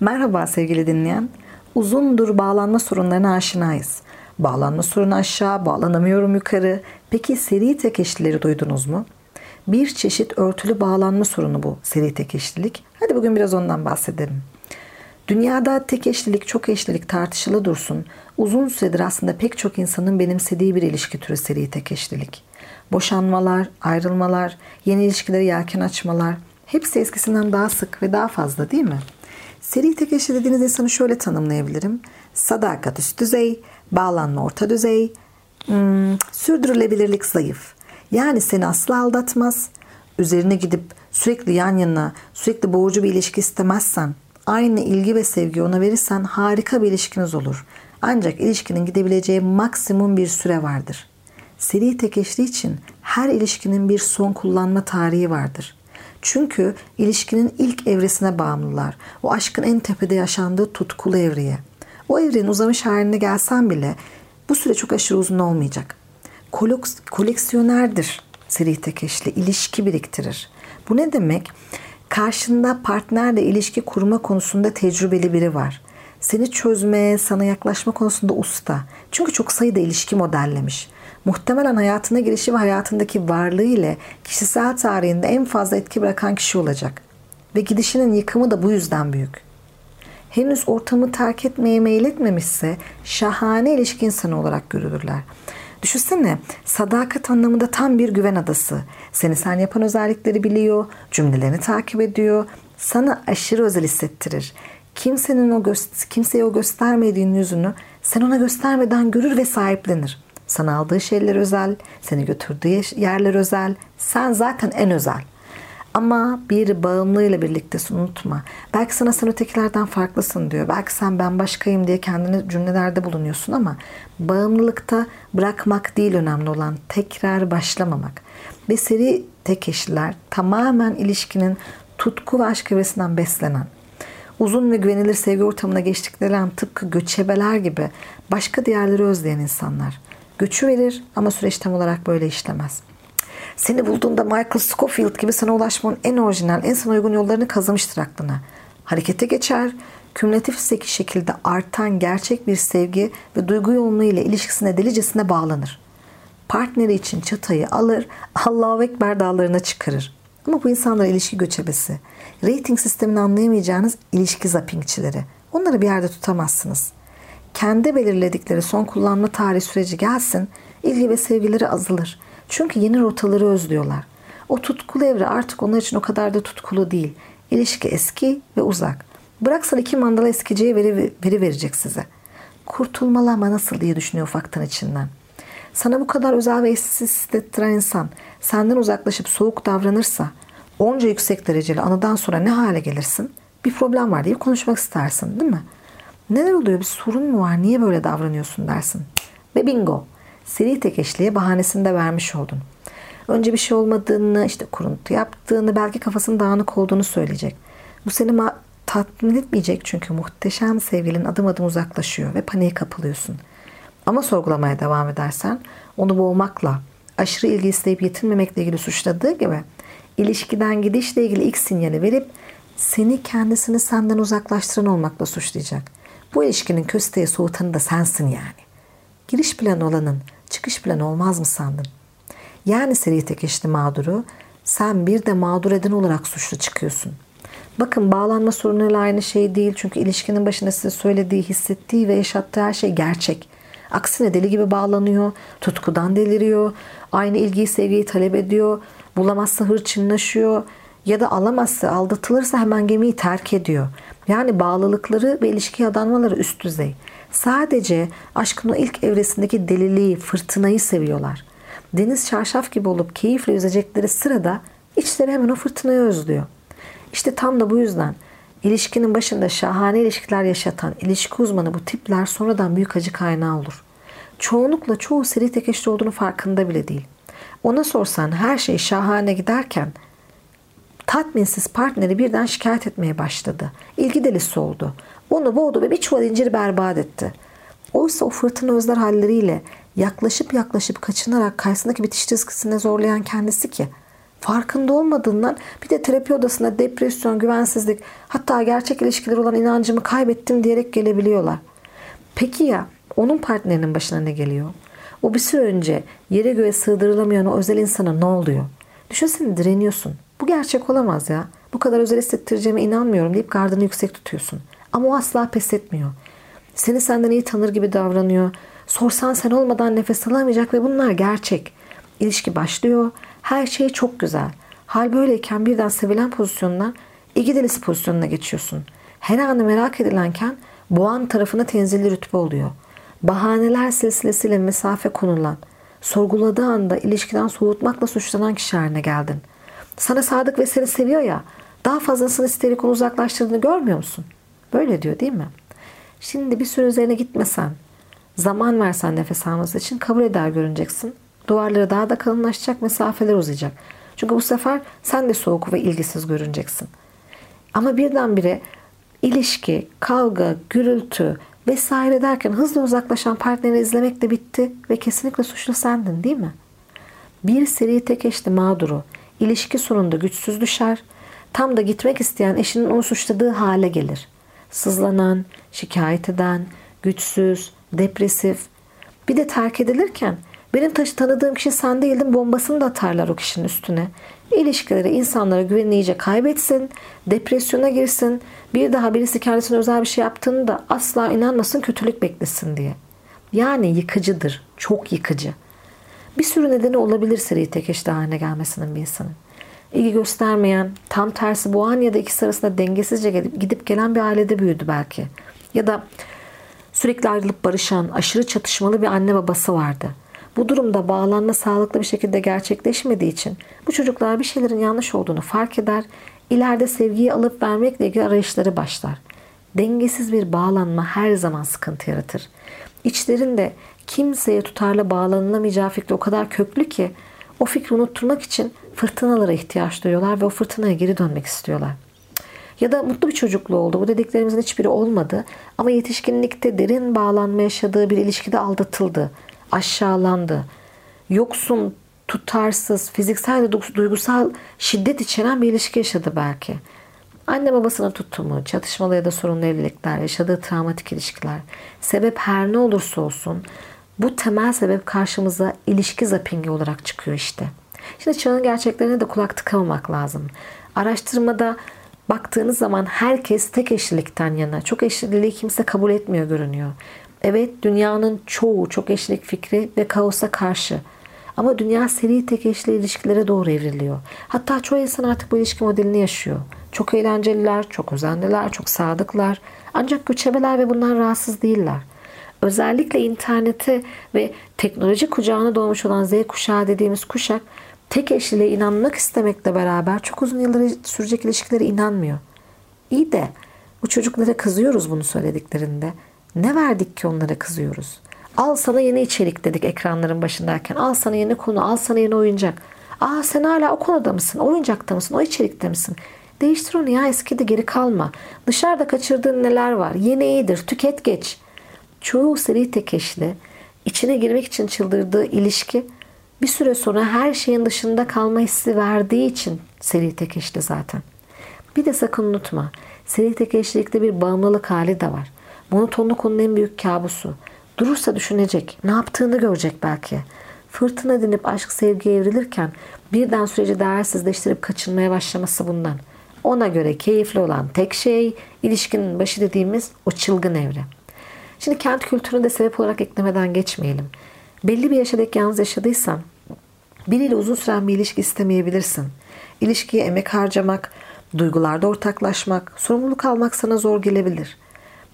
Merhaba sevgili dinleyen. Uzundur bağlanma sorunlarına aşinayız. Bağlanma sorunu aşağı, bağlanamıyorum yukarı. Peki seri tek eşlileri duydunuz mu? Bir çeşit örtülü bağlanma sorunu bu seri tek eşlilik. Hadi bugün biraz ondan bahsedelim. Dünyada tek eşlilik, çok eşlilik tartışılı dursun. Uzun süredir aslında pek çok insanın benimsediği bir ilişki türü seri tek eşlilik. Boşanmalar, ayrılmalar, yeni ilişkileri yelken açmalar hepsi eskisinden daha sık ve daha fazla değil mi? Seri tek dediğiniz insanı şöyle tanımlayabilirim. Sadakat üst düzey, bağlanma orta düzey, hmm, sürdürülebilirlik zayıf. Yani seni asla aldatmaz. Üzerine gidip sürekli yan yana, sürekli boğucu bir ilişki istemezsen, aynı ilgi ve sevgi ona verirsen harika bir ilişkiniz olur. Ancak ilişkinin gidebileceği maksimum bir süre vardır. Seri tek eşli için her ilişkinin bir son kullanma tarihi vardır. Çünkü ilişkinin ilk evresine bağımlılar. O aşkın en tepede yaşandığı tutkulu evreye. O evrenin uzamış haline gelsen bile bu süre çok aşırı uzun olmayacak. Koleksiyonerdir seri tek eşli, ilişki biriktirir. Bu ne demek? Karşında partnerle ilişki kurma konusunda tecrübeli biri var. Seni çözmeye, sana yaklaşma konusunda usta. Çünkü çok sayıda ilişki modellemiş muhtemelen hayatına girişi ve hayatındaki varlığı ile kişisel tarihinde en fazla etki bırakan kişi olacak. Ve gidişinin yıkımı da bu yüzden büyük. Henüz ortamı terk etmeye meyletmemişse şahane ilişki insanı olarak görülürler. Düşünsene sadakat anlamında tam bir güven adası. Seni sen yapan özellikleri biliyor, cümlelerini takip ediyor, sana aşırı özel hissettirir. Kimsenin o kimseye o göstermediğin yüzünü sen ona göstermeden görür ve sahiplenir. Sana aldığı şeyler özel, seni götürdüğü yerler özel. Sen zaten en özel. Ama bir bağımlıyla birliktesin unutma. Belki sana sen ötekilerden farklısın diyor. Belki sen ben başkayım diye kendini cümlelerde bulunuyorsun ama bağımlılıkta bırakmak değil önemli olan tekrar başlamamak. Ve seri tek eşliler tamamen ilişkinin tutku ve aşk evresinden beslenen uzun ve güvenilir sevgi ortamına geçtikleri an tıpkı göçebeler gibi başka diğerleri özleyen insanlar. Göçü verir ama süreç tam olarak böyle işlemez. Seni bulduğunda Michael Scofield gibi sana ulaşmanın en orijinal, en sana uygun yollarını kazımıştır aklına. Harekete geçer, kümülatif şekilde artan gerçek bir sevgi ve duygu yoğunluğu ile ilişkisine delicesine bağlanır. Partneri için çatayı alır, Allahu Ekber dağlarına çıkarır. Ama bu insanlar ilişki göçebesi. Rating sistemini anlayamayacağınız ilişki zappingçileri. Onları bir yerde tutamazsınız kendi belirledikleri son kullanma tarihi süreci gelsin, ilgi ve sevgileri azalır. Çünkü yeni rotaları özlüyorlar. O tutkulu evre artık onlar için o kadar da tutkulu değil. İlişki eski ve uzak. Bıraksan iki mandala eskiciye veri, veri verecek size. Kurtulmalı ama nasıl diye düşünüyor ufaktan içinden. Sana bu kadar özel ve eşsiz hissettiren insan senden uzaklaşıp soğuk davranırsa onca yüksek dereceli anıdan sonra ne hale gelirsin? Bir problem var diye konuşmak istersin değil mi?'' Neler oluyor bir sorun mu var niye böyle davranıyorsun dersin. Ve bingo seri tek eşliğe bahanesini de vermiş oldun. Önce bir şey olmadığını işte kuruntu yaptığını belki kafasının dağınık olduğunu söyleyecek. Bu seni ma- tatmin etmeyecek çünkü muhteşem sevgilin adım adım uzaklaşıyor ve paniğe kapılıyorsun. Ama sorgulamaya devam edersen onu boğmakla, aşırı ilgi isteyip yetinmemekle ilgili suçladığı gibi ilişkiden gidişle ilgili ilk sinyali verip seni kendisini senden uzaklaştıran olmakla suçlayacak. Bu ilişkinin kösteği soğutanı da sensin yani. Giriş planı olanın çıkış planı olmaz mı sandın? Yani seri tek eşli mağduru sen bir de mağdur eden olarak suçlu çıkıyorsun. Bakın bağlanma sorunuyla aynı şey değil. Çünkü ilişkinin başında size söylediği, hissettiği ve yaşattığı her şey gerçek. Aksine deli gibi bağlanıyor, tutkudan deliriyor, aynı ilgiyi, sevgiyi talep ediyor, bulamazsa hırçınlaşıyor ya da alamazsa, aldatılırsa hemen gemiyi terk ediyor. Yani bağlılıkları ve ilişki adanmaları üst düzey. Sadece aşkın o ilk evresindeki deliliği, fırtınayı seviyorlar. Deniz çarşaf gibi olup keyifle yüzecekleri sırada içleri hemen o fırtınayı özlüyor. İşte tam da bu yüzden ilişkinin başında şahane ilişkiler yaşatan ilişki uzmanı bu tipler sonradan büyük acı kaynağı olur. Çoğunlukla çoğu seri tek olduğunu farkında bile değil. Ona sorsan her şey şahane giderken tatminsiz partneri birden şikayet etmeye başladı. İlgi delisi oldu. Onu boğdu ve bir çuval inciri berbat etti. Oysa o fırtına özler halleriyle yaklaşıp yaklaşıp kaçınarak karşısındaki bitiş çizgisine zorlayan kendisi ki. Farkında olmadığından bir de terapi odasında depresyon, güvensizlik hatta gerçek ilişkiler olan inancımı kaybettim diyerek gelebiliyorlar. Peki ya onun partnerinin başına ne geliyor? O bir süre önce yere göğe sığdırılamayan o özel insana ne oluyor? Düşünsene direniyorsun. Bu gerçek olamaz ya. Bu kadar özel hissettireceğime inanmıyorum deyip gardını yüksek tutuyorsun. Ama o asla pes etmiyor. Seni senden iyi tanır gibi davranıyor. Sorsan sen olmadan nefes alamayacak ve bunlar gerçek. İlişki başlıyor. Her şey çok güzel. Hal böyleyken birden sevilen pozisyondan iki delisi pozisyonuna geçiyorsun. Her anı merak edilenken boğan tarafına tenzilli rütbe oluyor. Bahaneler silsilesiyle mesafe konulan, sorguladığı anda ilişkiden soğutmakla suçlanan kişi haline geldin. Sana sadık ve seni seviyor ya, daha fazlasını isteyerek onu uzaklaştırdığını görmüyor musun? Böyle diyor değil mi? Şimdi bir süre üzerine gitmesen, zaman versen nefes alması için kabul eder görüneceksin. Duvarları daha da kalınlaşacak, mesafeler uzayacak. Çünkü bu sefer sen de soğuk ve ilgisiz görüneceksin. Ama birdenbire ilişki, kavga, gürültü vesaire derken hızla uzaklaşan partnerini izlemek de bitti ve kesinlikle suçlu sendin değil mi? Bir seri tek eşli mağduru ilişki sonunda güçsüz düşer, tam da gitmek isteyen eşinin onu suçladığı hale gelir. Sızlanan, şikayet eden, güçsüz, depresif. Bir de terk edilirken benim taşı tanıdığım kişi sen değildin bombasını da atarlar o kişinin üstüne. İlişkileri insanlara güvenini iyice kaybetsin, depresyona girsin, bir daha birisi kendisine özel bir şey yaptığını da asla inanmasın kötülük beklesin diye. Yani yıkıcıdır, çok yıkıcı. Bir sürü nedeni olabilir seri tek eşli haline gelmesinin bir insanın. İlgi göstermeyen, tam tersi bu an ya da ikisi arasında dengesizce gidip gelen bir ailede büyüdü belki. Ya da sürekli ayrılıp barışan, aşırı çatışmalı bir anne babası vardı. Bu durumda bağlanma sağlıklı bir şekilde gerçekleşmediği için bu çocuklar bir şeylerin yanlış olduğunu fark eder, ileride sevgiyi alıp vermekle ilgili arayışları başlar. Dengesiz bir bağlanma her zaman sıkıntı yaratır. İçlerinde kimseye tutarlı bağlanılamayacağı fikri o kadar köklü ki o fikri unutturmak için fırtınalara ihtiyaç duyuyorlar ve o fırtınaya geri dönmek istiyorlar. Ya da mutlu bir çocukluğu oldu. Bu dediklerimizin hiçbiri olmadı. Ama yetişkinlikte derin bağlanma yaşadığı bir ilişkide aldatıldı. Aşağılandı. Yoksun, tutarsız, fiziksel ve duygusal şiddet içeren bir ilişki yaşadı belki. Anne babasının tutumu, çatışmalı ya da sorunlu evlilikler, yaşadığı travmatik ilişkiler. Sebep her ne olursa olsun bu temel sebep karşımıza ilişki zapingi olarak çıkıyor işte. Şimdi çağın gerçeklerine de kulak tıkamamak lazım. Araştırmada baktığınız zaman herkes tek eşlilikten yana. Çok eşliliği kimse kabul etmiyor görünüyor. Evet dünyanın çoğu çok eşlilik fikri ve kaosa karşı. Ama dünya seri tek eşli ilişkilere doğru evriliyor. Hatta çoğu insan artık bu ilişki modelini yaşıyor. Çok eğlenceliler, çok özenliler, çok sadıklar. Ancak göçebeler ve bunlar rahatsız değiller. Özellikle internete ve teknoloji kucağına doğmuş olan Z kuşağı dediğimiz kuşak tek eşliliğe inanmak istemekle beraber çok uzun yıllar sürecek ilişkilere inanmıyor. İyi de bu çocuklara kızıyoruz bunu söylediklerinde. Ne verdik ki onlara kızıyoruz? Al sana yeni içerik dedik ekranların başındayken. Al sana yeni konu, al sana yeni oyuncak. Aa sen hala o konuda mısın? oyuncakta mısın? O içerikte misin? Değiştir onu ya eskide geri kalma. Dışarıda kaçırdığın neler var? Yeni iyidir. Tüket geç. Çoğu seri tek eşli, içine girmek için çıldırdığı ilişki bir süre sonra her şeyin dışında kalma hissi verdiği için seri tek eşli zaten. Bir de sakın unutma. Seri tek eşlilikte bir bağımlılık hali de var. Monotonluk onun en büyük kabusu. Durursa düşünecek, ne yaptığını görecek belki. Fırtına dinip aşk sevgi evrilirken birden süreci değersizleştirip kaçınmaya başlaması bundan. Ona göre keyifli olan tek şey ilişkinin başı dediğimiz o çılgın evre. Şimdi kent kültürünü de sebep olarak eklemeden geçmeyelim. Belli bir yaşadaki yalnız yaşadıysan biriyle uzun süren bir ilişki istemeyebilirsin. İlişkiye emek harcamak, duygularda ortaklaşmak, sorumluluk almak sana zor gelebilir.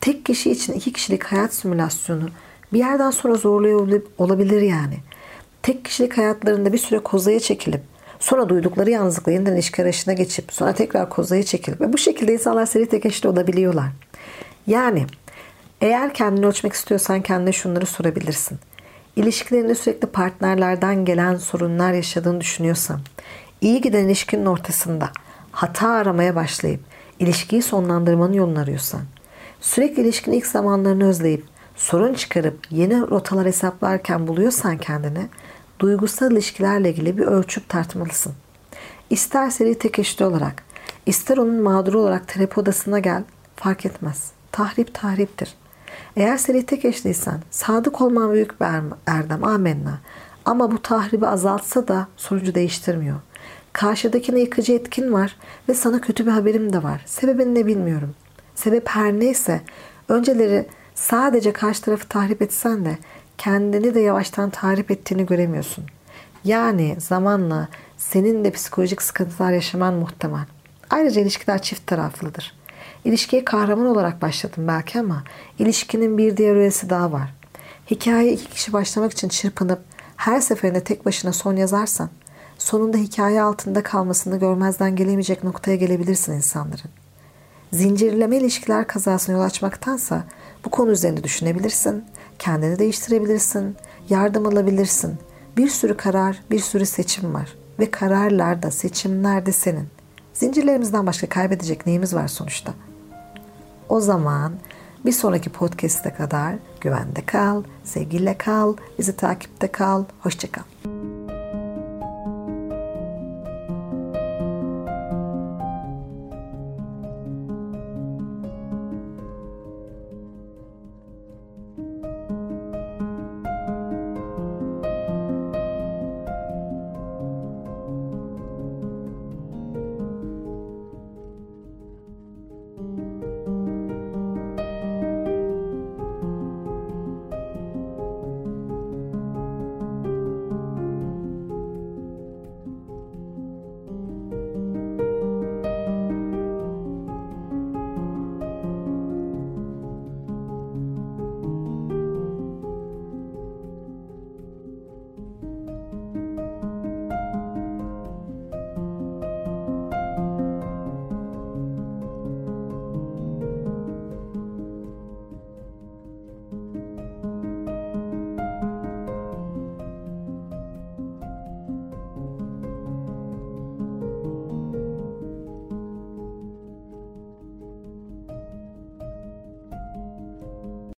Tek kişi için iki kişilik hayat simülasyonu bir yerden sonra zorluyor olabilir yani. Tek kişilik hayatlarında bir süre kozaya çekilip sonra duydukları yalnızlıkla yeniden ilişki arayışına geçip sonra tekrar kozaya çekilip ve bu şekilde insanlar seri tek eşli olabiliyorlar. Yani eğer kendini ölçmek istiyorsan kendine şunları sorabilirsin. İlişkilerinde sürekli partnerlerden gelen sorunlar yaşadığını düşünüyorsan, iyi giden ilişkinin ortasında hata aramaya başlayıp ilişkiyi sonlandırmanın yolunu arıyorsan, sürekli ilişkinin ilk zamanlarını özleyip sorun çıkarıp yeni rotalar hesaplarken buluyorsan kendini, duygusal ilişkilerle ilgili bir ölçüp tartmalısın. İster seri tek eşli olarak, ister onun mağduru olarak terapi odasına gel, fark etmez. Tahrip tahriptir. Eğer seri tek eşliysen, sadık olman büyük bir er- erdem, amenna. Ama bu tahribi azaltsa da sonucu değiştirmiyor. Karşıdakine yıkıcı etkin var ve sana kötü bir haberim de var. Sebebini ne bilmiyorum. Sebep her neyse önceleri sadece karşı tarafı tahrip etsen de kendini de yavaştan tahrip ettiğini göremiyorsun. Yani zamanla senin de psikolojik sıkıntılar yaşaman muhtemel. Ayrıca ilişkiler çift taraflıdır. İlişkiye kahraman olarak başladım belki ama ilişkinin bir diğer üyesi daha var. Hikaye iki kişi başlamak için çırpınıp her seferinde tek başına son yazarsan sonunda hikaye altında kalmasını görmezden gelemeyecek noktaya gelebilirsin insanların. Zincirleme ilişkiler kazasına yol açmaktansa bu konu üzerinde düşünebilirsin, kendini değiştirebilirsin, yardım alabilirsin. Bir sürü karar, bir sürü seçim var ve kararlar da seçimler de senin. Zincirlerimizden başka kaybedecek neyimiz var sonuçta? O zaman bir sonraki podcast'e kadar güvende kal, sevgiyle kal, bizi takipte kal, hoşçakal.